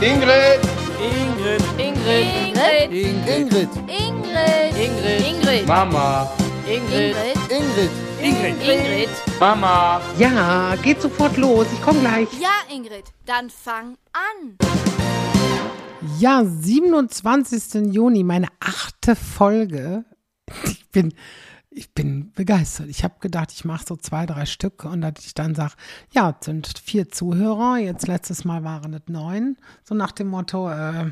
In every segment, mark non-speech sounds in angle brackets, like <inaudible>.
Ingrid. Ingrid. Ingrid. Ingrid. Ingrid. Ingrid. Ingrid. Mama. Ingrid. Ingrid. Ingrid. Ingrid. Mama. Ja, geht sofort los. Ich komme gleich. Ja, Ingrid, dann fang an. Ja, 27. Juni, meine achte Folge. <laughs> Ich bin, ich bin begeistert. Ich habe gedacht, ich mache so zwei, drei Stück und dass ich dann sage, ja, es sind vier Zuhörer. Jetzt letztes Mal waren es neun. So nach dem Motto, äh,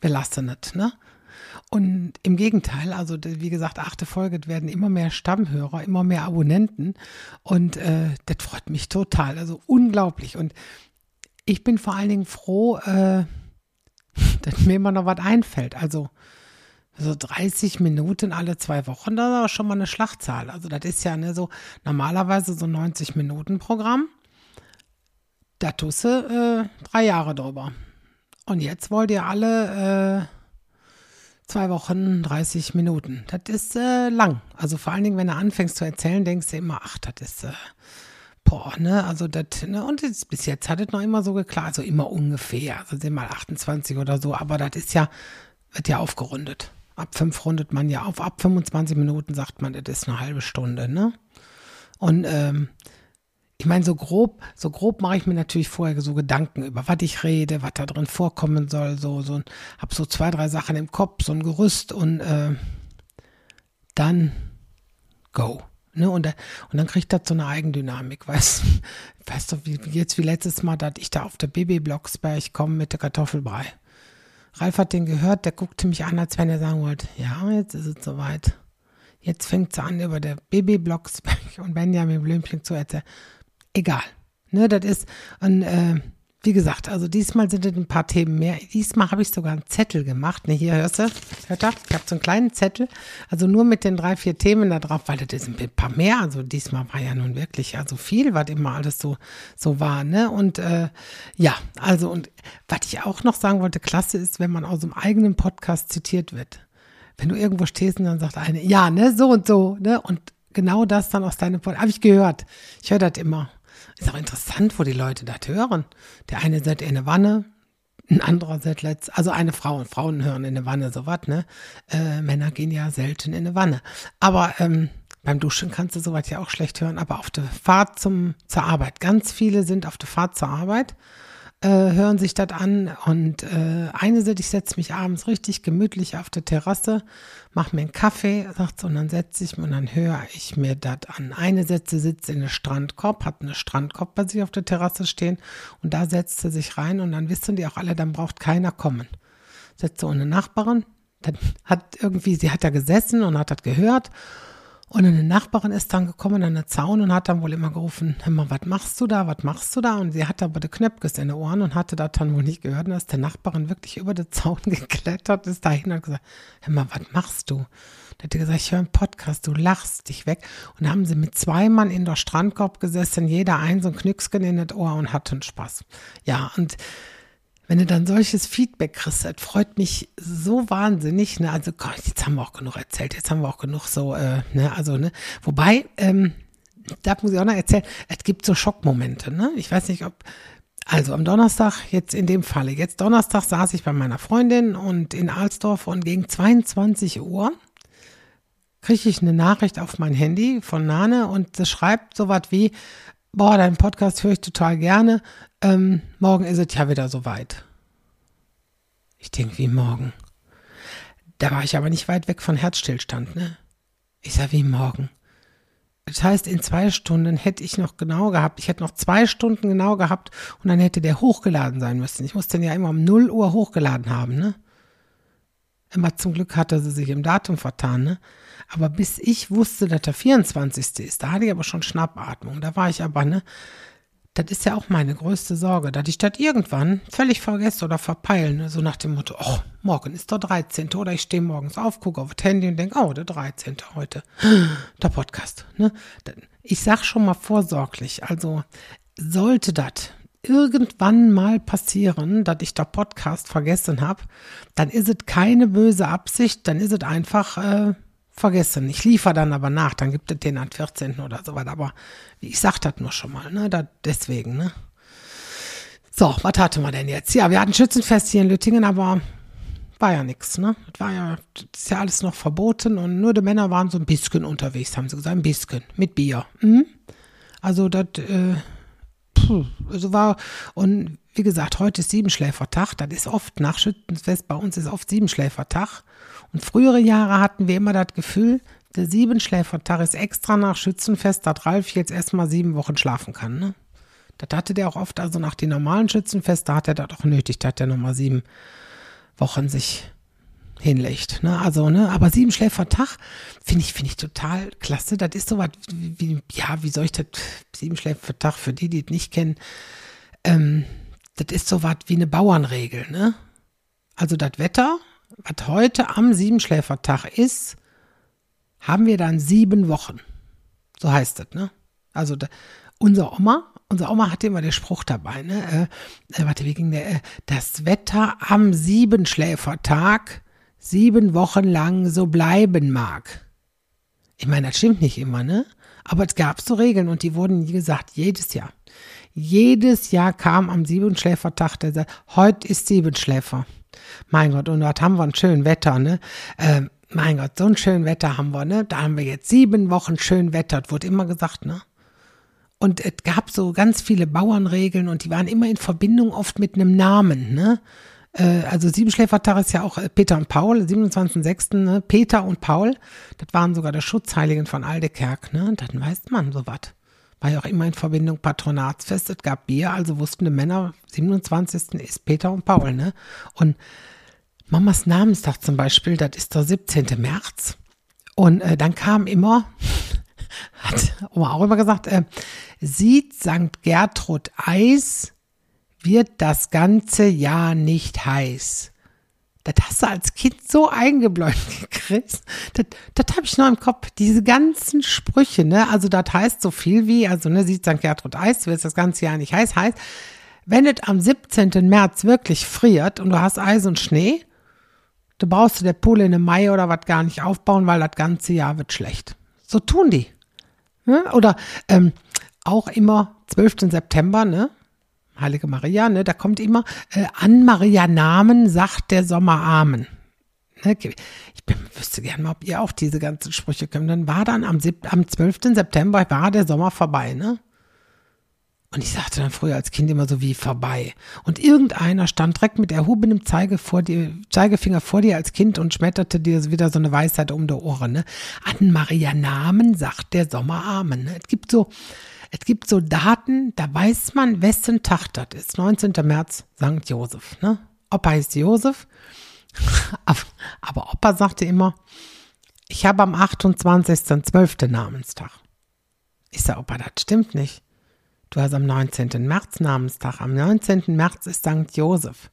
wir lassen es, ne? Und im Gegenteil, also wie gesagt, achte Folge, werden immer mehr Stammhörer, immer mehr Abonnenten und äh, das freut mich total, also unglaublich. Und ich bin vor allen Dingen froh, äh, <laughs> dass mir immer noch was einfällt. Also so 30 Minuten alle zwei Wochen, das ist schon mal eine Schlachtzahl. Also das ist ja ne, so normalerweise so 90 Minuten Programm. Da tust du äh, drei Jahre drüber. Und jetzt wollt ihr alle äh, zwei Wochen 30 Minuten. Das ist äh, lang. Also vor allen Dingen, wenn du anfängst zu erzählen, denkst du immer, ach, das ist, äh, boah, ne, also das, ne, und das, bis jetzt hat es noch immer so geklappt, also immer ungefähr, also sind mal 28 oder so, aber das ist ja, wird ja aufgerundet. Ab fünf rundet man ja auf, ab 25 Minuten sagt man, das ist eine halbe Stunde, ne? Und ähm, ich meine, so grob, so grob mache ich mir natürlich vorher so Gedanken über, was ich rede, was da drin vorkommen soll, so, so, hab so zwei, drei Sachen im Kopf, so ein Gerüst und äh, dann go. Ne, und, da- und dann kriegt das so eine Eigendynamik, <laughs> weißt weißt du, wie, jetzt wie letztes Mal, dass ich da auf der Babyblocksberg komme mit der Kartoffelbrei. Ralf hat den gehört, der guckte mich an, als wenn er sagen wollte, ja, jetzt ist es soweit. Jetzt fängt es an, über der Babyblocksberg <laughs> und Benjamin Blümchen zu erzählen. Egal. Ne, das ist, und äh, wie gesagt, also diesmal sind es ein paar Themen mehr. Diesmal habe ich sogar einen Zettel gemacht. Ne, hier hörst du, hört ihr? Ich habe so einen kleinen Zettel, also nur mit den drei, vier Themen da drauf, weil das ist ein paar mehr. Also diesmal war ja nun wirklich also viel, was immer alles so, so war. Ne? Und äh, ja, also und was ich auch noch sagen wollte, klasse ist, wenn man aus dem eigenen Podcast zitiert wird. Wenn du irgendwo stehst und dann sagt eine, ja, ne, so und so, ne? Und genau das dann aus deinem Podcast, habe ich gehört. Ich höre das immer. Ist auch interessant, wo die Leute das hören. Der eine sagt in eine Wanne, ein anderer sagt letzt, also eine Frau und Frauen hören in eine Wanne, sowas, ne? Äh, Männer gehen ja selten in eine Wanne. Aber ähm, beim Duschen kannst du sowas ja auch schlecht hören, aber auf der Fahrt zum, zur Arbeit. Ganz viele sind auf der Fahrt zur Arbeit äh, hören sich das an und äh, eine sagt, ich setze mich abends richtig gemütlich auf der Terrasse, mache mir einen Kaffee, sagt sie, und dann setze ich mich und dann höre ich mir das an. Eine Sätze sitzt in einem Strandkorb, hat eine Strandkorb bei sich auf der Terrasse stehen und da setzt sie sich rein und dann wissen die auch alle, dann braucht keiner kommen. Setzt sie ohne Nachbarin, dann hat irgendwie, sie hat da gesessen und hat das gehört und eine Nachbarin ist dann gekommen an den Zaun und hat dann wohl immer gerufen, hör mal, was machst du da, was machst du da? Und sie hatte aber die Knöpfkes in den Ohren und hatte das dann wohl nicht gehört. Und ist der Nachbarin wirklich über den Zaun <laughs> geklettert, ist dahin und hat gesagt, hör mal, was machst du? Da hat gesagt, ich höre einen Podcast, du lachst dich weg. Und da haben sie mit zwei Mann in der Strandkorb gesessen, jeder ein so ein Knücksken in das Ohr und hatten Spaß. Ja, und wenn du dann solches Feedback kriegst, das freut mich so wahnsinnig. Ne? Also Gott, jetzt haben wir auch genug erzählt, jetzt haben wir auch genug so, äh, ne, also, ne, wobei, ähm, da muss ich auch noch erzählen, es gibt so Schockmomente, ne? Ich weiß nicht, ob, also am Donnerstag, jetzt in dem Falle, jetzt Donnerstag saß ich bei meiner Freundin und in Alsdorf und gegen 22 Uhr kriege ich eine Nachricht auf mein Handy von Nane und das schreibt so was wie, boah, deinen Podcast höre ich total gerne, ähm, morgen ist es ja wieder soweit. Ich denke, wie morgen? Da war ich aber nicht weit weg von Herzstillstand, ne? Ich sag, wie morgen? Das heißt, in zwei Stunden hätte ich noch genau gehabt, ich hätte noch zwei Stunden genau gehabt und dann hätte der hochgeladen sein müssen. Ich musste den ja immer um 0 Uhr hochgeladen haben, ne? Immer zum Glück hatte sie sich im Datum vertan, ne? Aber bis ich wusste, dass der 24. ist, da hatte ich aber schon Schnappatmung. Da war ich aber, ne? Das ist ja auch meine größte Sorge, dass ich das irgendwann völlig vergesse oder verpeile. Ne? So nach dem Motto, oh, morgen ist der 13. Oder ich stehe morgens auf, gucke auf das Handy und denke, oh, der 13. heute. <gasps> Der Podcast. Ne? Ich sag schon mal vorsorglich, also sollte das irgendwann mal passieren, dass ich der Podcast vergessen habe, dann ist es keine böse Absicht, dann ist es einfach äh, vergessen. Ich liefere dann aber nach, dann gibt es den an 14. oder so weiter. Aber ich sag das nur schon mal, ne? Da, deswegen, ne? So, was hatten wir denn jetzt? Ja, wir hatten Schützenfest hier in Lüttingen, aber war ja nichts, ne? Das war ja, das ist ja alles noch verboten und nur die Männer waren so ein bisschen unterwegs, haben sie gesagt, ein bisschen, mit Bier. Hm? Also das, äh, puh, also war, und wie gesagt, heute ist Siebenschläfertag, das ist oft nach Schützenfest, bei uns ist oft Siebenschläfertag. Und frühere Jahre hatten wir immer das Gefühl, der Siebenschläfertag ist extra nach Schützenfest, dass Ralf jetzt erstmal sieben Wochen schlafen kann, ne? Das hatte der auch oft, also nach den normalen Schützenfesten hat er das auch nötig, dass der nochmal sieben Wochen sich hinlegt. Ne? Also, ne, aber sieben Schläfertag finde ich, finde ich total klasse. Das ist so was wie, ja, wie soll ich das, sieben Schläfertag für die, die es nicht kennen, ähm, das ist so was wie eine Bauernregel, ne? Also das Wetter, was heute am Siebenschläfertag ist, haben wir dann sieben Wochen. So heißt das, ne? Also da, unser Oma, unsere Oma hatte immer den Spruch dabei, ne? Äh, äh, warte, wie ging der? Äh, das Wetter am Siebenschläfertag sieben Wochen lang so bleiben mag. Ich meine, das stimmt nicht immer, ne? Aber es gab so Regeln und die wurden, wie gesagt, jedes Jahr. Jedes Jahr kam am Siebenschläfertag der sagt, heute ist Siebenschläfer. Mein Gott, und dort haben wir ein schönes Wetter, ne? Äh, mein Gott, so ein schönes Wetter haben wir, ne? Da haben wir jetzt sieben Wochen schön Wetter, das wurde immer gesagt, ne? Und es gab so ganz viele Bauernregeln und die waren immer in Verbindung oft mit einem Namen, ne? Äh, also Siebenschläfertag ist ja auch äh, Peter und Paul, 27.06., ne? Peter und Paul, das waren sogar der Schutzheiligen von Aldekerk, ne? Dann weiß man sowas. War ja auch immer in Verbindung Patronatsfest, es gab Bier, also wussten die Männer, 27. ist Peter und Paul, ne? Und Mamas Namenstag zum Beispiel, das ist der 17. März. Und äh, dann kam immer, <laughs> hat Oma auch immer gesagt, äh, sieht St. Gertrud Eis, wird das ganze Jahr nicht heiß. Das hast du als Kind so eingebläut <laughs> gekriegt. Das, das habe ich noch im Kopf. Diese ganzen Sprüche, ne? Also das heißt so viel wie, also ne, sieht St. Gertrud Eis, wird das ganze Jahr nicht heiß, heißt, wenn es am 17. März wirklich friert und du hast Eis und Schnee, du brauchst du der Pool in Mai oder was gar nicht aufbauen, weil das ganze Jahr wird schlecht. So tun die. Ne? Oder ähm, auch immer 12. September, ne? Heilige Maria, ne? Da kommt immer äh, an Maria Namen sagt der Sommer Amen. Ne? Ich bin, wüsste gerne mal, ob ihr auch diese ganzen Sprüche könnt. Dann war dann am, am 12. September war der Sommer vorbei, ne? Und ich sagte dann früher als Kind immer so wie vorbei. Und irgendeiner stand direkt mit erhobenem Zeige vor dir, Zeigefinger vor dir als Kind und schmetterte dir wieder so eine Weisheit um die Ohren. Ne? An Maria Namen sagt der Sommer Amen. Ne? Es gibt so, es gibt so Daten, da weiß man, wessen Tag das ist. 19. März, St. Josef. Ne? Opa heißt Josef. <laughs> Aber Opa sagte immer, ich habe am 28.12. Namenstag. Ich sage, Opa, das stimmt nicht. Du hast am 19. März Namenstag. Am 19. März ist St. Josef.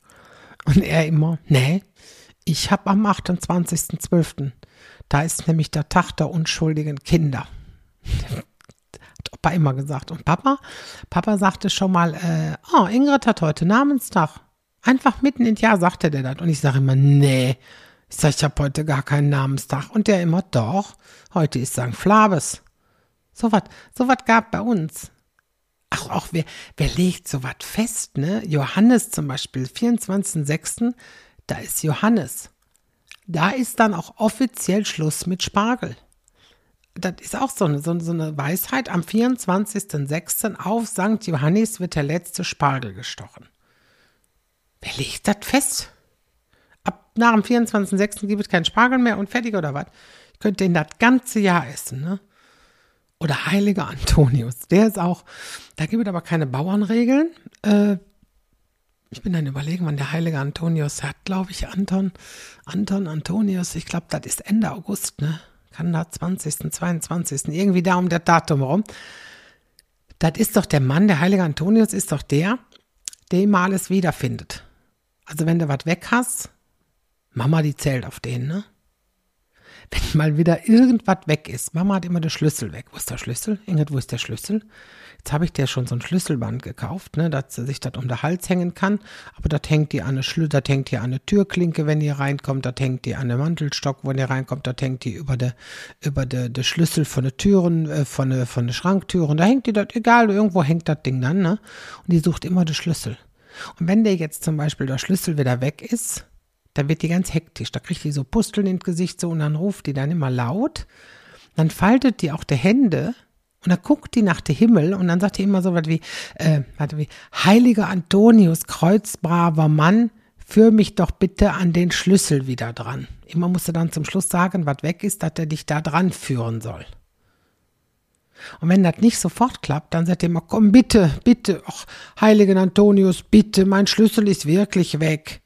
Und er immer, nee, ich habe am 28.12. Da ist nämlich der Tag der unschuldigen Kinder. Opa immer gesagt. Und Papa, Papa sagte schon mal, äh, oh, Ingrid hat heute Namenstag. Einfach mitten ins Jahr sagte der das. Und ich sage immer, nee. Ich sage, ich habe heute gar keinen Namenstag. Und der immer, doch, heute ist St. Flabes. So was so wat gab bei uns. Ach, auch wer, wer legt so was fest, ne? Johannes zum Beispiel, 24.06., da ist Johannes. Da ist dann auch offiziell Schluss mit Spargel. Das ist auch so eine, so eine Weisheit. Am 24.06. auf St. Johannes wird der letzte Spargel gestochen. Wer legt das fest? Ab nach dem 24.06. gibt es keinen Spargel mehr und fertig oder was? Ich könnte den das ganze Jahr essen, ne? Oder Heiliger Antonius. Der ist auch, da gibt es aber keine Bauernregeln. Äh, ich bin dann überlegen, wann der Heilige Antonius hat, glaube ich, Anton, Anton Antonius. Ich glaube, das ist Ende August, ne? Da 20., 22., irgendwie da um das Datum rum. Das ist doch der Mann, der Heilige Antonius ist doch der, der immer alles wiederfindet. Also wenn du was weg hast, Mama, die zählt auf den, ne? wenn mal wieder irgendwas weg ist. Mama hat immer den Schlüssel weg. Wo ist der Schlüssel? Ingrid, wo ist der Schlüssel? Jetzt habe ich dir schon so ein Schlüsselband gekauft, ne, dass sich das um den Hals hängen kann. Aber das hängt dir an eine Schlü das hängt dir an eine Türklinke, wenn ihr reinkommt, das hängt dir an den Mantelstock, wenn ihr reinkommt, das hängt dir über der über der de Schlüssel von den Türen, äh, von der von der Schranktüren. Da hängt dir das, egal, irgendwo hängt das Ding dann, ne? Und die sucht immer den Schlüssel. Und wenn der jetzt zum Beispiel der Schlüssel wieder weg ist, dann wird die ganz hektisch. Da kriegt die so Pusteln ins Gesicht so und dann ruft die dann immer laut. Dann faltet die auch die Hände und dann guckt die nach dem Himmel und dann sagt die immer so was wie, äh, warte, wie, Heiliger Antonius, kreuzbraver Mann, führ mich doch bitte an den Schlüssel wieder dran. Immer musst du dann zum Schluss sagen, was weg ist, dass er dich da dran führen soll. Und wenn das nicht sofort klappt, dann sagt er immer, komm bitte, bitte, ach, heiligen Antonius, bitte, mein Schlüssel ist wirklich weg.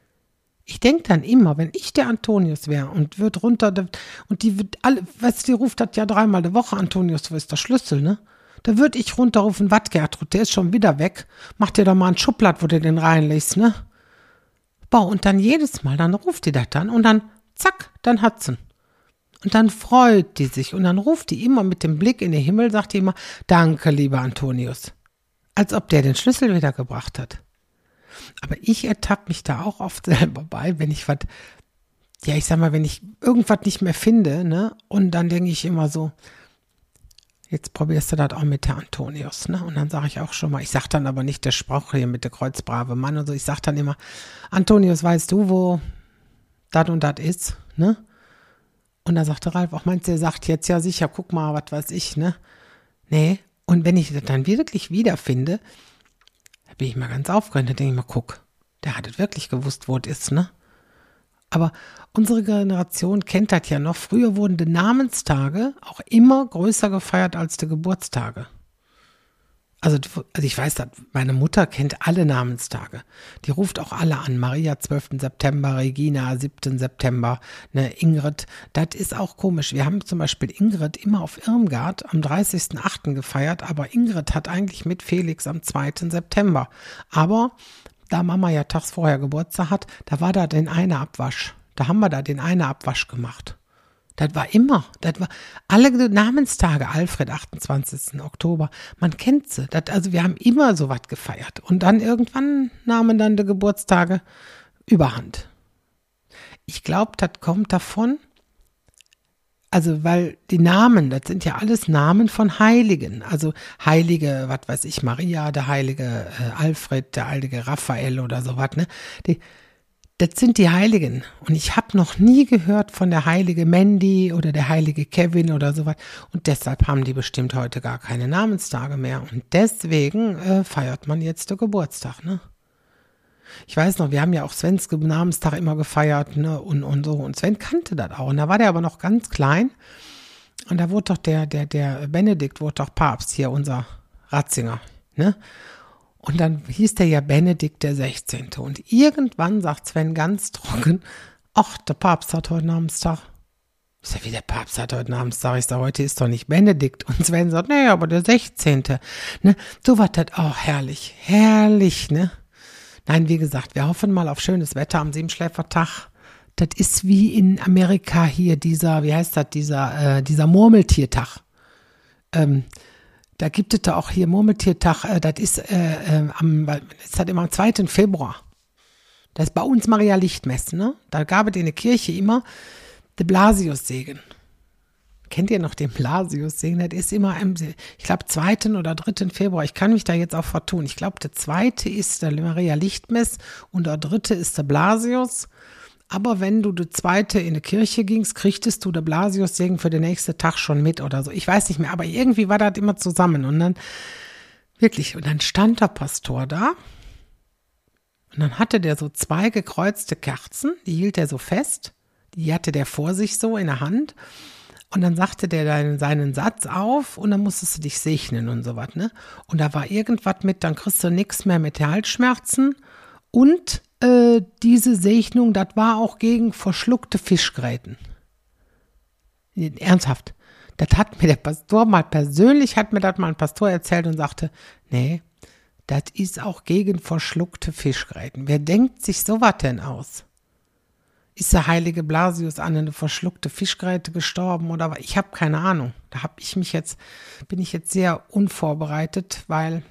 Ich denke dann immer, wenn ich der Antonius wäre und wird runter, und die wird alle, weißt du, die ruft das ja dreimal die Woche, Antonius, wo ist der Schlüssel, ne? Da würde ich runterrufen, wat Gertrud, der ist schon wieder weg. Mach dir doch mal ein Schublad, wo du den reinlegst, ne? Boah, und dann jedes Mal, dann ruft die das dann und dann, zack, dann hat sie. Und dann freut die sich und dann ruft die immer mit dem Blick in den Himmel, sagt die immer, danke, lieber Antonius. Als ob der den Schlüssel wiedergebracht hat. Aber ich ertappe mich da auch oft <laughs> selber bei, wenn ich was, ja, ich sag mal, wenn ich irgendwas nicht mehr finde, ne, und dann denke ich immer so, jetzt probierst du das auch mit der Antonius, ne? Und dann sage ich auch schon mal, ich sag dann aber nicht der Spruch hier mit der kreuzbrave Mann und so, ich sag dann immer, Antonius, weißt du, wo das und das ist, ne? Und dann sagte Ralf, auch meinst du, der sagt jetzt ja sicher, guck mal, was weiß ich, ne? Nee. Und wenn ich das dann wirklich wiederfinde, bin ich mal ganz aufgeregt, da denke ich mal, guck, der hat es wirklich gewusst, wo es ist, ne? Aber unsere Generation kennt das ja noch. Früher wurden die Namenstage auch immer größer gefeiert als die Geburtstage. Also, also ich weiß, meine Mutter kennt alle Namenstage. Die ruft auch alle an. Maria 12. September, Regina 7. September, ne, Ingrid. Das ist auch komisch. Wir haben zum Beispiel Ingrid immer auf Irmgard am 30.8. gefeiert, aber Ingrid hat eigentlich mit Felix am 2. September. Aber da Mama ja tags vorher Geburtstag hat, da war da den eine Abwasch. Da haben wir da den eine Abwasch gemacht. Das war immer, das war alle Namenstage, Alfred, 28. Oktober, man kennt sie. Das, also wir haben immer so was gefeiert. Und dann irgendwann nahmen dann die Geburtstage überhand. Ich glaube, das kommt davon, also weil die Namen, das sind ja alles Namen von Heiligen. Also Heilige, was weiß ich, Maria, der Heilige äh, Alfred, der Heilige Raphael oder sowas, ne? Die, das sind die Heiligen. Und ich habe noch nie gehört von der heilige Mandy oder der heilige Kevin oder sowas. Und deshalb haben die bestimmt heute gar keine Namenstage mehr. Und deswegen äh, feiert man jetzt den Geburtstag, ne? Ich weiß noch, wir haben ja auch Svens Namenstag immer gefeiert, ne? Und, und so. Und Sven kannte das auch. Und da war der aber noch ganz klein. Und da wurde doch der, der, der Benedikt wurde doch Papst, hier unser Ratzinger, ne? Und dann hieß der ja Benedikt der 16. Und irgendwann sagt Sven ganz trocken, ach, der Papst hat heute Namenstag. Ich sag, wie der Papst hat heute Namenstag? Ich sag, heute ist doch nicht Benedikt. Und Sven sagt, nee, aber der 16. Ne? So war das auch herrlich, herrlich, ne? Nein, wie gesagt, wir hoffen mal auf schönes Wetter am Siebenschläfertag. Das ist wie in Amerika hier dieser, wie heißt das, dieser, äh, dieser Murmeltiertag. Ähm, da gibt es da auch hier Murmeltiertag, äh, das ist, äh, äh, am, ist halt immer am 2. Februar. Das ist bei uns Maria Lichtmesse, ne? Da gab es in der Kirche immer den Blasiussegen. Kennt ihr noch den Blasiussegen? Das ist immer am, ich glaube, 2. oder 3. Februar. Ich kann mich da jetzt auch vertun. Ich glaube, der zweite ist der Maria Lichtmess und der dritte ist der Blasius. Aber wenn du die zweite in die Kirche gingst, kriegtest du der Blasius-Segen für den nächsten Tag schon mit oder so. Ich weiß nicht mehr, aber irgendwie war das immer zusammen. Und dann, wirklich, und dann stand der Pastor da. Und dann hatte der so zwei gekreuzte Kerzen, die hielt er so fest. Die hatte der vor sich so in der Hand. Und dann sagte der dann seinen Satz auf und dann musstest du dich segnen und so was, ne? Und da war irgendwas mit, dann kriegst du nichts mehr mit Halsschmerzen und äh, diese Segnung, das war auch gegen verschluckte Fischgräten. Ernsthaft. Das hat mir der Pastor mal persönlich, hat mir das mal ein Pastor erzählt und sagte, nee, das ist auch gegen verschluckte Fischgräten. Wer denkt sich sowas denn aus? Ist der heilige Blasius an eine verschluckte Fischgräte gestorben oder was? Ich habe keine Ahnung. Da habe ich mich jetzt, bin ich jetzt sehr unvorbereitet, weil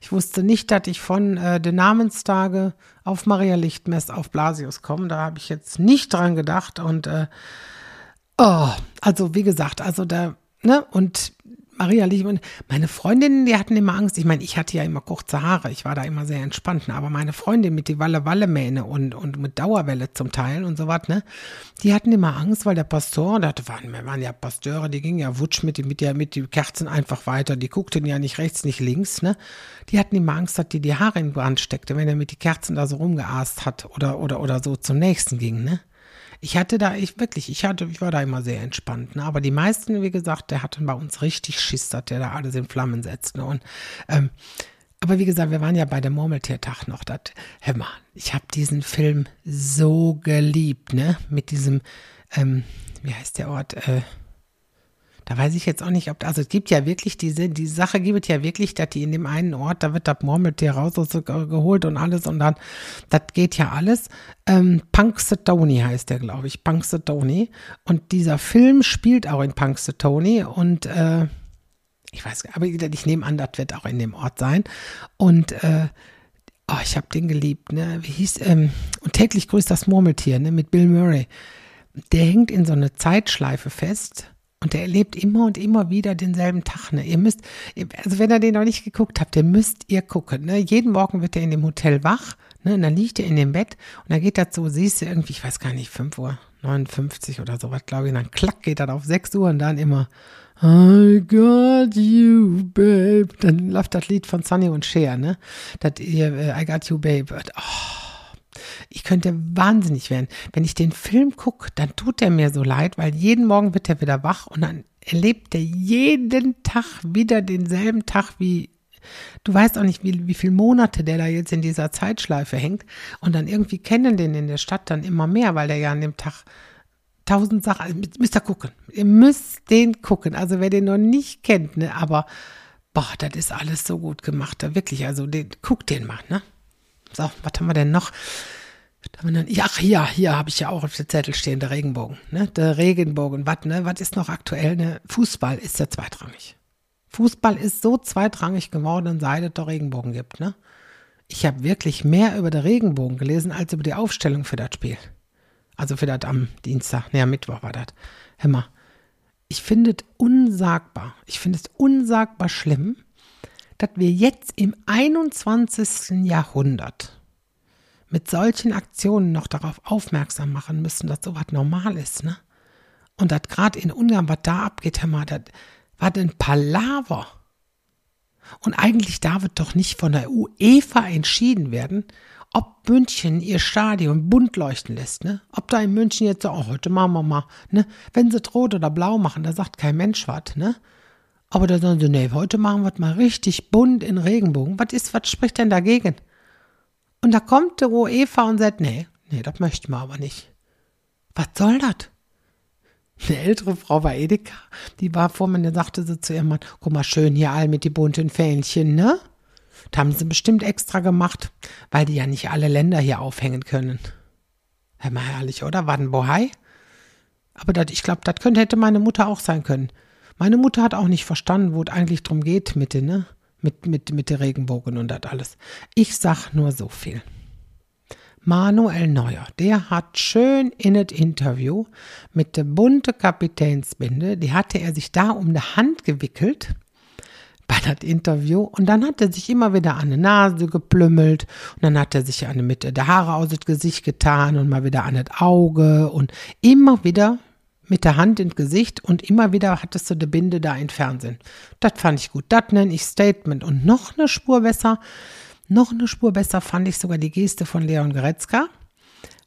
ich wusste nicht, dass ich von äh, den Namenstage auf Maria Lichtmess auf Blasius komme. Da habe ich jetzt nicht dran gedacht. Und äh, oh, also wie gesagt, also da, ne, und Maria Lich und meine Freundinnen, die hatten immer Angst. Ich meine, ich hatte ja immer kurze Haare. Ich war da immer sehr entspannt. Ne? Aber meine Freundin mit die Walle-Walle-Mähne und, und mit Dauerwelle zum Teil und so was, ne? Die hatten immer Angst, weil der Pastor, da waren, waren ja Pasteure, die gingen ja wutsch mit, mit, der, mit den Kerzen einfach weiter. Die guckten ja nicht rechts, nicht links, ne? Die hatten immer Angst, dass die die Haare in Brand steckte, wenn er mit den Kerzen da so rumgeast hat oder, oder, oder so zum nächsten ging, ne? Ich hatte da, ich wirklich, ich hatte, ich war da immer sehr entspannt. Ne? Aber die meisten, wie gesagt, der hatten bei uns richtig Schiss, dass der da alles in Flammen setzt. Ne? Und ähm, aber wie gesagt, wir waren ja bei dem Murmeltiertag noch. Dat, hör mal, ich habe diesen Film so geliebt, ne? Mit diesem, ähm, wie heißt der Ort? Äh, da weiß ich jetzt auch nicht, ob, also es gibt ja wirklich diese, die Sache gibt es ja wirklich, dass die in dem einen Ort, da wird das Murmeltier raus so geholt und alles und dann, das geht ja alles. Ähm, Punxsutawney heißt der, glaube ich, Punxsutawney. Und dieser Film spielt auch in Punxsutawney und, äh, ich weiß, aber ich nehme an, das wird auch in dem Ort sein. Und, äh, Oh, ich habe den geliebt, ne? Wie hieß, ähm, und täglich grüßt das Murmeltier, ne? Mit Bill Murray. Der hängt in so eine Zeitschleife fest und der erlebt immer und immer wieder denselben Tag. Ne? Ihr müsst, also wenn ihr den noch nicht geguckt habt, dann müsst ihr gucken. Ne? Jeden Morgen wird er in dem Hotel wach. Ne? Und dann liegt er in dem Bett und dann geht er so, siehst du irgendwie, ich weiß gar nicht, 5 Uhr 59 oder sowas, glaube ich. Und dann klack geht er auf 6 Uhr und dann immer I got you, babe. Dann läuft das Lied von Sonny und Cher, ne? Das, äh, I got you, babe. Oh ich könnte wahnsinnig werden. Wenn ich den Film gucke, dann tut er mir so leid, weil jeden Morgen wird er wieder wach und dann erlebt er jeden Tag wieder denselben Tag wie Du weißt auch nicht, wie, wie viele Monate der da jetzt in dieser Zeitschleife hängt. Und dann irgendwie kennen den in der Stadt dann immer mehr, weil der ja an dem Tag tausend Sachen, also müsst ihr gucken. Ihr müsst den gucken. Also wer den noch nicht kennt, ne, aber boah, das ist alles so gut gemacht. Wirklich, also den, guck den mal, ne? So, was haben wir denn noch? Ach, ja, hier habe ich ja auch auf der Zettel stehen, der Regenbogen. Ne? Der Regenbogen, was ne? Ist noch aktuell? Ne? Fußball ist ja zweitrangig. Fußball ist so zweitrangig geworden, seit es der Regenbogen gibt. Ne? Ich habe wirklich mehr über den Regenbogen gelesen, als über die Aufstellung für das Spiel. Also für das am Dienstag, ne, am Mittwoch war das. Hör mal, ich finde es unsagbar, ich finde es unsagbar schlimm, dass wir jetzt im 21. Jahrhundert mit solchen Aktionen noch darauf aufmerksam machen müssen, dass sowas normal ist, ne? Und dass gerade in Ungarn, was da abgeht, Herr das war ein Palaver. Und eigentlich darf es doch nicht von der UEFA entschieden werden, ob München ihr Stadion bunt leuchten lässt, ne? Ob da in München jetzt so, oh, heute machen wir mal, ne? Wenn sie rot oder blau machen, da sagt kein Mensch was, ne? Aber da sagen sie, nee, heute machen wir es mal richtig bunt in Regenbogen. Was ist, was spricht denn dagegen? Und da kommt der UEFA und sagt, nee, nee, das möchten wir aber nicht. Was soll das? Eine ältere Frau war Edeka, die war vor mir, und sagte sie zu ihrem Mann, guck mal schön hier all mit die bunten Fähnchen, ne? Das haben sie bestimmt extra gemacht, weil die ja nicht alle Länder hier aufhängen können. Hör mal herrlich, oder? War ein Bohai? Aber dat, ich glaube, das könnte hätte meine Mutter auch sein können. Meine Mutter hat auch nicht verstanden, wo es eigentlich drum geht mit den, ne? mit, mit, mit den Regenbogen und das alles. Ich sag nur so viel. Manuel Neuer, der hat schön in das Interview mit der bunte Kapitänsbinde, die hatte er sich da um die Hand gewickelt bei das Interview und dann hat er sich immer wieder an die Nase geplümmelt und dann hat er sich eine Mitte der Haare aus dem Gesicht getan und mal wieder an das Auge und immer wieder mit der Hand ins Gesicht und immer wieder hattest du die Binde da im Fernsehen. Das fand ich gut. Das nenne ich Statement. Und noch eine Spur besser, noch eine Spur besser fand ich sogar die Geste von Leon Goretzka.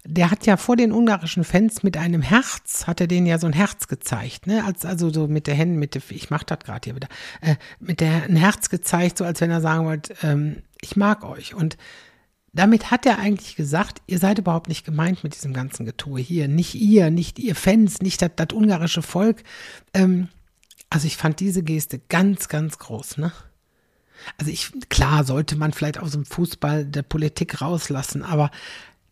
Der hat ja vor den ungarischen Fans mit einem Herz, hat er denen ja so ein Herz gezeigt, ne? Als, also so mit der Händen, mit der, ich mach das gerade hier wieder, äh, mit der ein Herz gezeigt, so als wenn er sagen wollte, ähm, ich mag euch. Und damit hat er eigentlich gesagt, ihr seid überhaupt nicht gemeint mit diesem ganzen Getue hier. Nicht ihr, nicht ihr Fans, nicht das, das ungarische Volk. Ähm, also ich fand diese Geste ganz, ganz groß, ne? Also ich, klar, sollte man vielleicht aus dem Fußball der Politik rauslassen, aber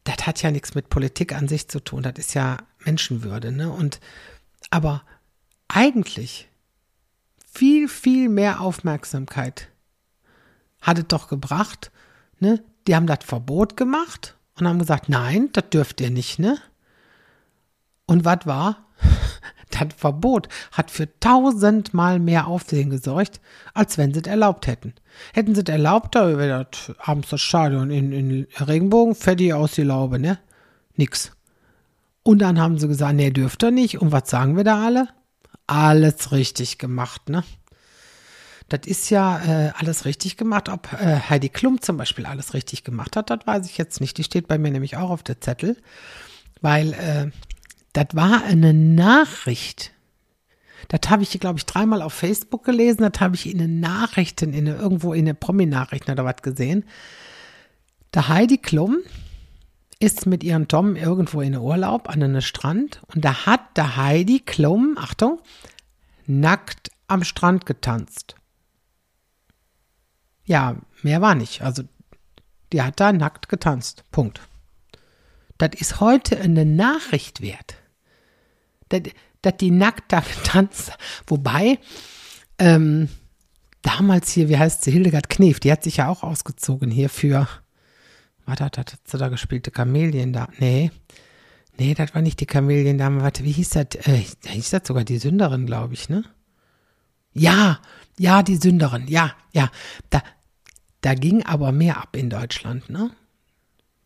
das hat ja nichts mit Politik an sich zu tun. Das ist ja Menschenwürde, ne? Und, aber eigentlich viel, viel mehr Aufmerksamkeit hat es doch gebracht, ne? Die haben das Verbot gemacht und haben gesagt, nein, das dürft ihr nicht, ne? Und was war? <laughs> das Verbot hat für tausendmal mehr Aufsehen gesorgt, als wenn sie es erlaubt hätten. Hätten sie es erlaubt, da wäre das abends das Stadion in, in Regenbogen fertig aus die Laube, ne? Nix. Und dann haben sie gesagt, nee, dürft ihr nicht. Und was sagen wir da alle? Alles richtig gemacht, ne? Das ist ja äh, alles richtig gemacht. Ob äh, Heidi Klum zum Beispiel alles richtig gemacht hat, das weiß ich jetzt nicht. Die steht bei mir nämlich auch auf der Zettel, weil äh, das war eine Nachricht. Das habe ich, glaube ich, dreimal auf Facebook gelesen. Das habe ich in den Nachrichten, in eine, irgendwo in den Promi-Nachrichten oder was gesehen. Der Heidi Klum ist mit ihrem Tom irgendwo in Urlaub an einem Strand und da hat der Heidi Klum, Achtung, nackt am Strand getanzt. Ja, mehr war nicht. Also, die hat da nackt getanzt. Punkt. Das ist heute eine Nachricht wert. Dass die nackt da getanzt. Wobei, ähm, damals hier, wie heißt sie, Hildegard Knef, die hat sich ja auch ausgezogen hier für, warte, hat, hat sie da gespielte Kamelien da? Nee. Nee, das war nicht die Kameliendame. Warte, wie hieß das? Äh, hieß das sogar die Sünderin, glaube ich, ne? Ja, ja, die Sünderin, ja, ja. Da, da ging aber mehr ab in Deutschland, ne?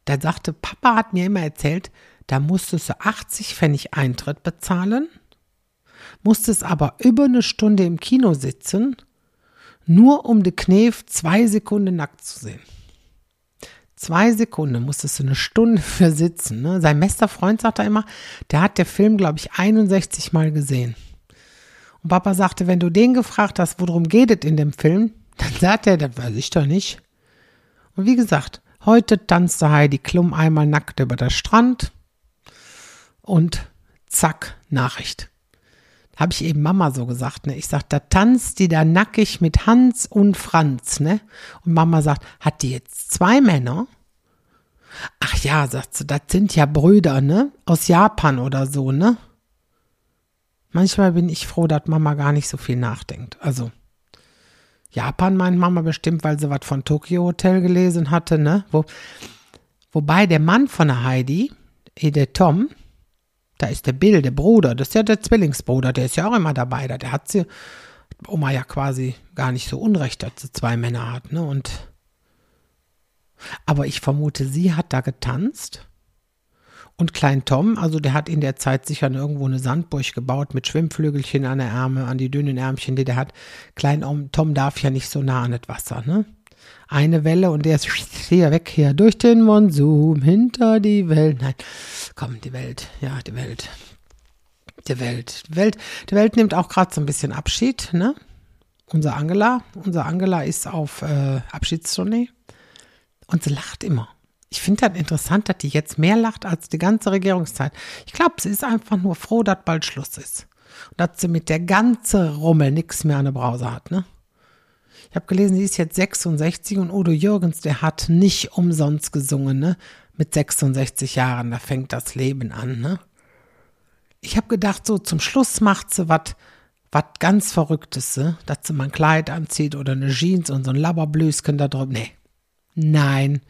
Da sagte, Papa hat mir immer erzählt, da musstest du 80 Pfennig Eintritt bezahlen, musstest aber über eine Stunde im Kino sitzen, nur um de Knef zwei Sekunden nackt zu sehen. Zwei Sekunden musstest du eine Stunde <laughs> für sitzen. Ne? Sein bester Freund sagt er immer, der hat der Film, glaube ich, 61 Mal gesehen. Und Papa sagte, wenn du den gefragt hast, worum geht es in dem Film, dann sagt er, das weiß ich doch nicht. Und wie gesagt, heute tanzte Heidi Klum einmal nackt über der Strand und zack, Nachricht. Habe ich eben Mama so gesagt, ne? Ich sag, da tanzt die da nackig mit Hans und Franz, ne? Und Mama sagt, hat die jetzt zwei Männer? Ach ja, sagt sie, das sind ja Brüder, ne? Aus Japan oder so, ne? Manchmal bin ich froh, dass Mama gar nicht so viel nachdenkt. Also, Japan meint Mama bestimmt, weil sie was von Tokyo Hotel gelesen hatte, ne? Wo, wobei der Mann von der Heidi, der Tom, da ist der Bill, der Bruder, das ist ja der Zwillingsbruder, der ist ja auch immer dabei. Der hat sie, Oma ja quasi gar nicht so unrecht, dass sie zwei Männer hat, ne? Und aber ich vermute, sie hat da getanzt und Klein Tom, also der hat in der Zeit sicher irgendwo eine Sandburg gebaut mit Schwimmflügelchen an der Ärmel, an die dünnen Ärmchen, die der hat. Klein Tom darf ja nicht so nah an das Wasser, ne? Eine Welle und der ist <laughs> hier weg, hier durch den Monsum, hinter die Welt. Nein, komm, die Welt, ja, die Welt. Die Welt. Die Welt, die Welt nimmt auch gerade so ein bisschen Abschied, ne? Unser Angela, unser Angela ist auf äh, Abschiedstournee und sie lacht immer. Ich finde das interessant, dass die jetzt mehr lacht als die ganze Regierungszeit. Ich glaube, sie ist einfach nur froh, dass bald Schluss ist. Und dass sie mit der ganzen Rummel nichts mehr an der Brause hat, ne? Ich habe gelesen, sie ist jetzt 66 und Udo Jürgens, der hat nicht umsonst gesungen, ne? Mit 66 Jahren, da fängt das Leben an, ne? Ich habe gedacht, so zum Schluss macht sie was was ganz Verrücktes, ne? dass sie mal ein Kleid anzieht oder eine Jeans und so ein Labberblösken da drüber. Nee. Nein.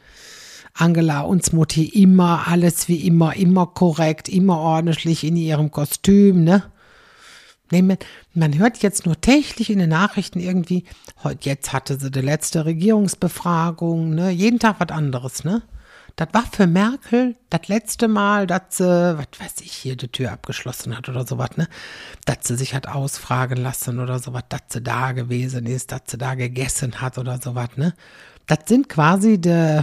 Angela uns Mutti immer alles wie immer, immer korrekt, immer ordentlich in ihrem Kostüm, ne? Nee, man, hört jetzt nur täglich in den Nachrichten irgendwie, jetzt hatte sie die letzte Regierungsbefragung, ne? Jeden Tag was anderes, ne? Das war für Merkel das letzte Mal, dass sie, was weiß ich, hier die Tür abgeschlossen hat oder sowas, ne? Dass sie sich hat ausfragen lassen oder sowas, dass sie da gewesen ist, dass sie da gegessen hat oder sowas, ne? Das sind quasi die,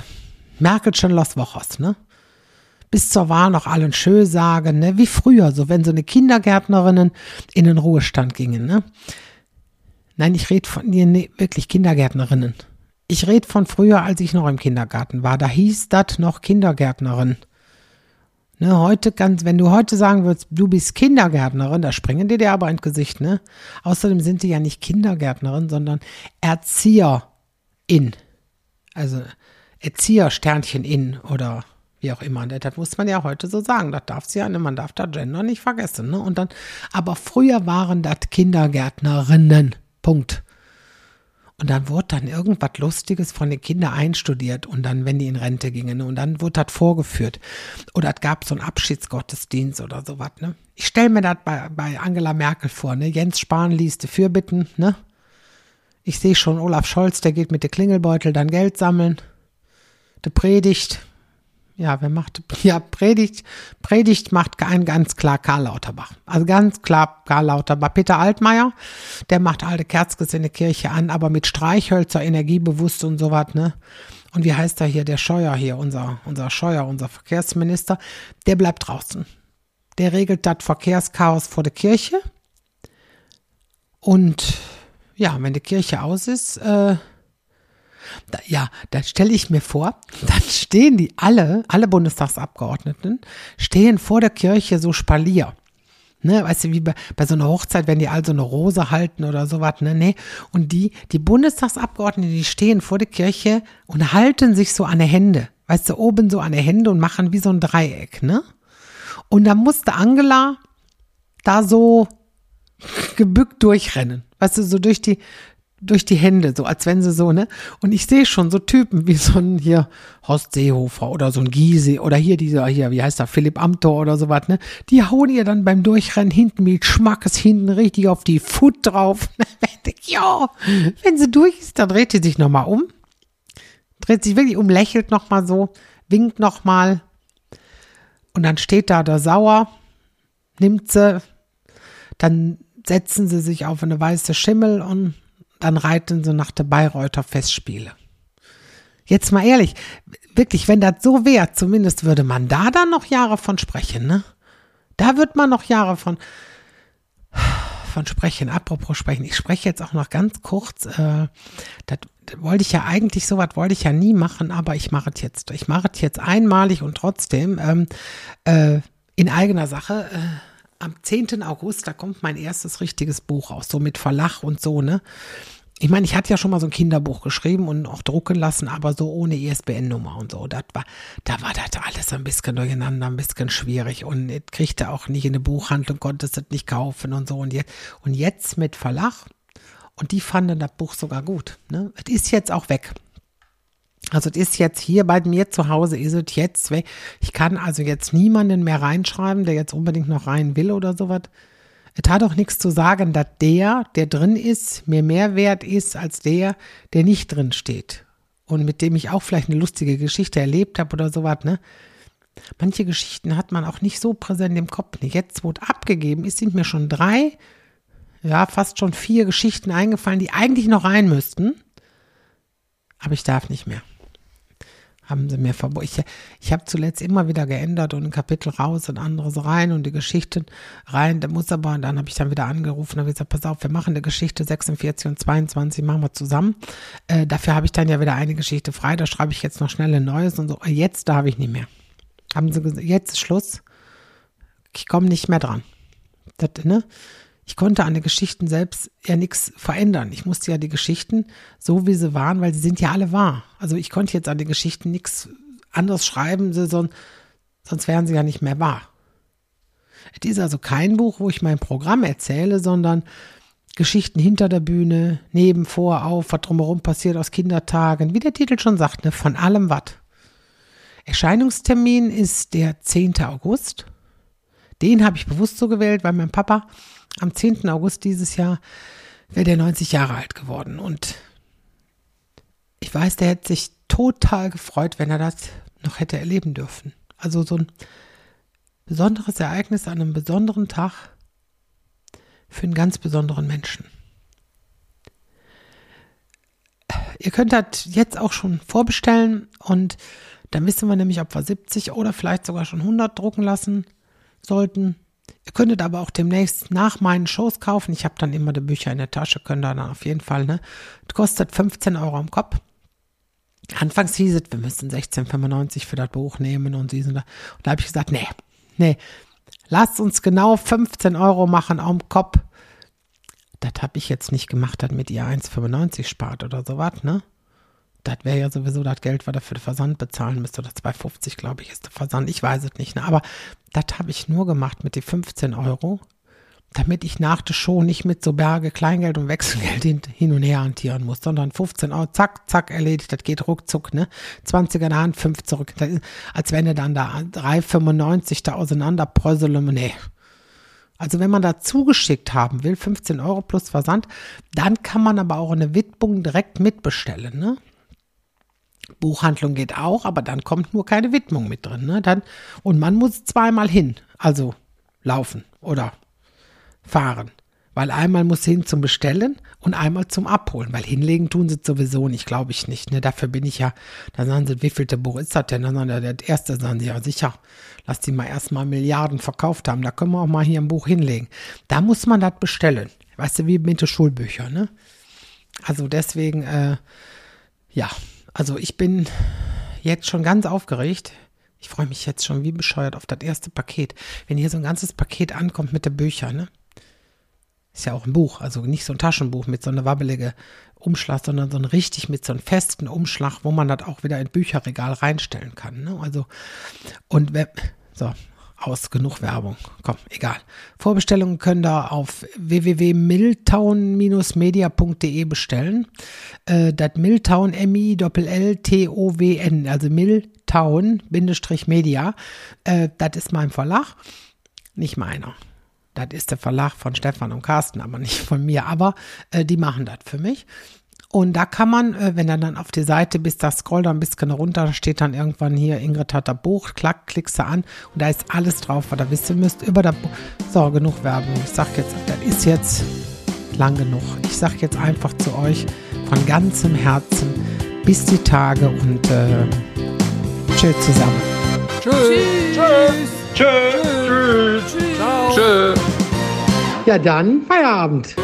Merkel schon Los Wochos, ne? Bis zur Wahl noch allen schön sagen, ne? Wie früher, so wenn so eine Kindergärtnerinnen in den Ruhestand gingen, ne? Nein, ich rede von nee, wirklich Kindergärtnerinnen. Ich rede von früher, als ich noch im Kindergarten war. Da hieß das noch Kindergärtnerin. Ne, heute ganz, wenn du heute sagen würdest, du bist Kindergärtnerin, da springen die dir aber ins Gesicht, ne? Außerdem sind die ja nicht Kindergärtnerin, sondern Erzieherin. Also Erziehersternchen in oder wie auch immer. Das muss man ja heute so sagen. Das darf sie ja, man darf da Gender nicht vergessen. Ne? Und dann, aber früher waren das Kindergärtnerinnen. Punkt. Und dann wurde dann irgendwas Lustiges von den Kindern einstudiert und dann, wenn die in Rente gingen, ne? und dann wurde das vorgeführt. Oder es gab so einen Abschiedsgottesdienst oder sowas, ne? Ich stelle mir das bei, bei Angela Merkel vor, ne? Jens Spahn liest die Fürbitten, ne? Ich sehe schon Olaf Scholz, der geht mit dem Klingelbeutel dann Geld sammeln. Der predigt, ja, wer macht, ja, Predigt, Predigt macht ein ganz klar Karl Lauterbach. Also ganz klar Karl Lauterbach. Peter Altmaier, der macht alte Kerzkes in der Kirche an, aber mit Streichhölzer, energiebewusst und sowas, ne? Und wie heißt er hier, der Scheuer hier, unser, unser Scheuer, unser Verkehrsminister, der bleibt draußen. Der regelt das Verkehrschaos vor der Kirche. Und ja, wenn die Kirche aus ist, äh, da, ja, dann stelle ich mir vor, dann stehen die alle, alle Bundestagsabgeordneten, stehen vor der Kirche so Spalier. Ne, weißt du, wie bei, bei so einer Hochzeit, wenn die all so eine Rose halten oder sowas, ne, ne. Und die, die Bundestagsabgeordneten, die stehen vor der Kirche und halten sich so an die Hände. Weißt du, oben so an die Hände und machen wie so ein Dreieck, ne? Und da musste Angela da so gebückt durchrennen. Weißt du, so durch die, durch die Hände, so als wenn sie so, ne? Und ich sehe schon so Typen wie so ein hier Horst Seehofer oder so ein Giese oder hier dieser hier, wie heißt der, Philipp Amthor oder sowas, ne? Die hauen ihr dann beim Durchrennen hinten mit Schmackes hinten richtig auf die Foot drauf. <laughs> ja, wenn sie durch ist, dann dreht sie sich nochmal um. Dreht sich wirklich um, lächelt nochmal so, winkt nochmal. Und dann steht da der Sauer, nimmt sie, dann setzen sie sich auf eine weiße Schimmel und dann reiten sie nach der Bayreuther Festspiele. Jetzt mal ehrlich, wirklich, wenn das so wäre, zumindest würde man da dann noch Jahre von sprechen, ne? Da wird man noch Jahre von, von sprechen. Apropos sprechen, ich spreche jetzt auch noch ganz kurz. Äh, das, das wollte ich ja eigentlich, sowas wollte ich ja nie machen, aber ich mache es jetzt. Ich mache es jetzt einmalig und trotzdem ähm, äh, in eigener Sache. Äh, am 10. August, da kommt mein erstes richtiges Buch raus, so mit Verlach und so, ne? Ich meine, ich hatte ja schon mal so ein Kinderbuch geschrieben und auch drucken lassen, aber so ohne ISBN-Nummer und so. Das war, da war das alles ein bisschen durcheinander, ein bisschen schwierig und ich kriegte auch nicht in eine Buchhandlung, konnte es nicht kaufen und so. Und jetzt, und jetzt mit Verlag und die fanden das Buch sogar gut. Ne? Es ist jetzt auch weg. Also es ist jetzt hier bei mir zu Hause, ist es jetzt weg. Ich kann also jetzt niemanden mehr reinschreiben, der jetzt unbedingt noch rein will oder sowas. Es hat auch nichts zu sagen, dass der, der drin ist, mir mehr wert ist als der, der nicht drin steht. Und mit dem ich auch vielleicht eine lustige Geschichte erlebt habe oder sowas, ne? Manche Geschichten hat man auch nicht so präsent im Kopf. Jetzt, es abgegeben ist, sind mir schon drei, ja, fast schon vier Geschichten eingefallen, die eigentlich noch rein müssten. Aber ich darf nicht mehr haben sie mir verboten. Ich, ich habe zuletzt immer wieder geändert und ein Kapitel raus und anderes rein und die Geschichten rein. Da muss aber, und dann habe ich dann wieder angerufen und habe gesagt, pass auf, wir machen eine Geschichte 46 und 22, machen wir zusammen. Äh, dafür habe ich dann ja wieder eine Geschichte frei, da schreibe ich jetzt noch schnell ein neues und so. Jetzt darf ich nicht mehr. Haben sie gesagt, jetzt ist Schluss. Ich komme nicht mehr dran. Das, ne? Ich konnte an den Geschichten selbst ja nichts verändern. Ich musste ja die Geschichten so, wie sie waren, weil sie sind ja alle wahr. Also ich konnte jetzt an den Geschichten nichts anderes schreiben, sonst, sonst wären sie ja nicht mehr wahr. Es ist also kein Buch, wo ich mein Programm erzähle, sondern Geschichten hinter der Bühne, neben, vor, auf, was drumherum passiert aus Kindertagen, wie der Titel schon sagt, ne, von allem was. Erscheinungstermin ist der 10. August. Den habe ich bewusst so gewählt, weil mein Papa am 10. August dieses Jahr wäre der 90 Jahre alt geworden. Und ich weiß, der hätte sich total gefreut, wenn er das noch hätte erleben dürfen. Also so ein besonderes Ereignis an einem besonderen Tag für einen ganz besonderen Menschen. Ihr könnt das jetzt auch schon vorbestellen und dann wissen wir nämlich, ob wir 70 oder vielleicht sogar schon 100 drucken lassen sollten. Ihr könntet aber auch demnächst nach meinen Shows kaufen. Ich habe dann immer die Bücher in der Tasche, könnt ihr dann auf jeden Fall, ne? Das kostet 15 Euro im Kopf. Anfangs hieß es, wir müssen 16,95 für das Buch nehmen und sie sind da. Und da habe ich gesagt, nee, nee, lasst uns genau 15 Euro machen am Kopf. Das habe ich jetzt nicht gemacht, damit ihr 1,95 spart oder sowas, ne? Das wäre ja sowieso das Geld, was er für den Versand bezahlen müsste. Oder 2,50, glaube ich, ist der Versand. Ich weiß es nicht. Ne? Aber das habe ich nur gemacht mit den 15 Euro, damit ich nach der Show nicht mit so Berge Kleingeld und Wechselgeld hin, und her hantieren muss, sondern 15 Euro, zack, zack, erledigt, das geht ruckzuck, ne? 20 in der Hand, 5 zurück. Ist, als wenn du dann da 3,95 da auseinander nee. Also wenn man da zugeschickt haben will, 15 Euro plus Versand, dann kann man aber auch eine Widmung direkt mitbestellen, ne? Buchhandlung geht auch, aber dann kommt nur keine Widmung mit drin, ne? Dann, und man muss zweimal hin, also laufen oder fahren. Weil einmal muss hin zum Bestellen und einmal zum Abholen, weil hinlegen tun sie sowieso nicht, glaube ich nicht. Ne? Dafür bin ich ja, da sagen sie, wie viel Buch ist das denn? Dann sagen sie, der erste sagen sie, ja sicher, lass die mal erstmal Milliarden verkauft haben, da können wir auch mal hier ein Buch hinlegen. Da muss man das bestellen. Weißt du, wie mit den Schulbüchern, ne? Also deswegen, äh, ja, also ich bin jetzt schon ganz aufgeregt. Ich freue mich jetzt schon wie bescheuert auf das erste Paket. Wenn hier so ein ganzes Paket ankommt mit den Büchern, ne? Ist ja auch ein Buch, also nicht so ein Taschenbuch mit so einer wabbelige Umschlag, sondern so ein richtig mit so einem festen Umschlag, wo man das auch wieder in Bücherregal reinstellen kann. Ne? Also, und wer, so, aus genug Werbung. Komm, egal. Vorbestellungen können da auf www.miltown-media.de bestellen. Äh, das Miltown, M-I-L-L-T-O-W-N, also Miltown-Media. Äh, das ist mein Verlag, nicht meiner. Das ist der Verlag von Stefan und Carsten, aber nicht von mir. Aber äh, die machen das für mich. Und da kann man, äh, wenn er dann auf die Seite bis da scrollt dann ein bisschen runter, steht dann irgendwann hier, Ingrid hat da Buch, klack, klickst du an und da ist alles drauf, was ihr wissen müsst über das Buch. So, genug Werbung. Ich sag jetzt, das ist jetzt lang genug. Ich sag jetzt einfach zu euch von ganzem Herzen bis die Tage und äh, tschüss zusammen. Tschüss. Tschüss. Tschüss. Tschüss. Ciao. Tschüss. Ja, dann Feierabend.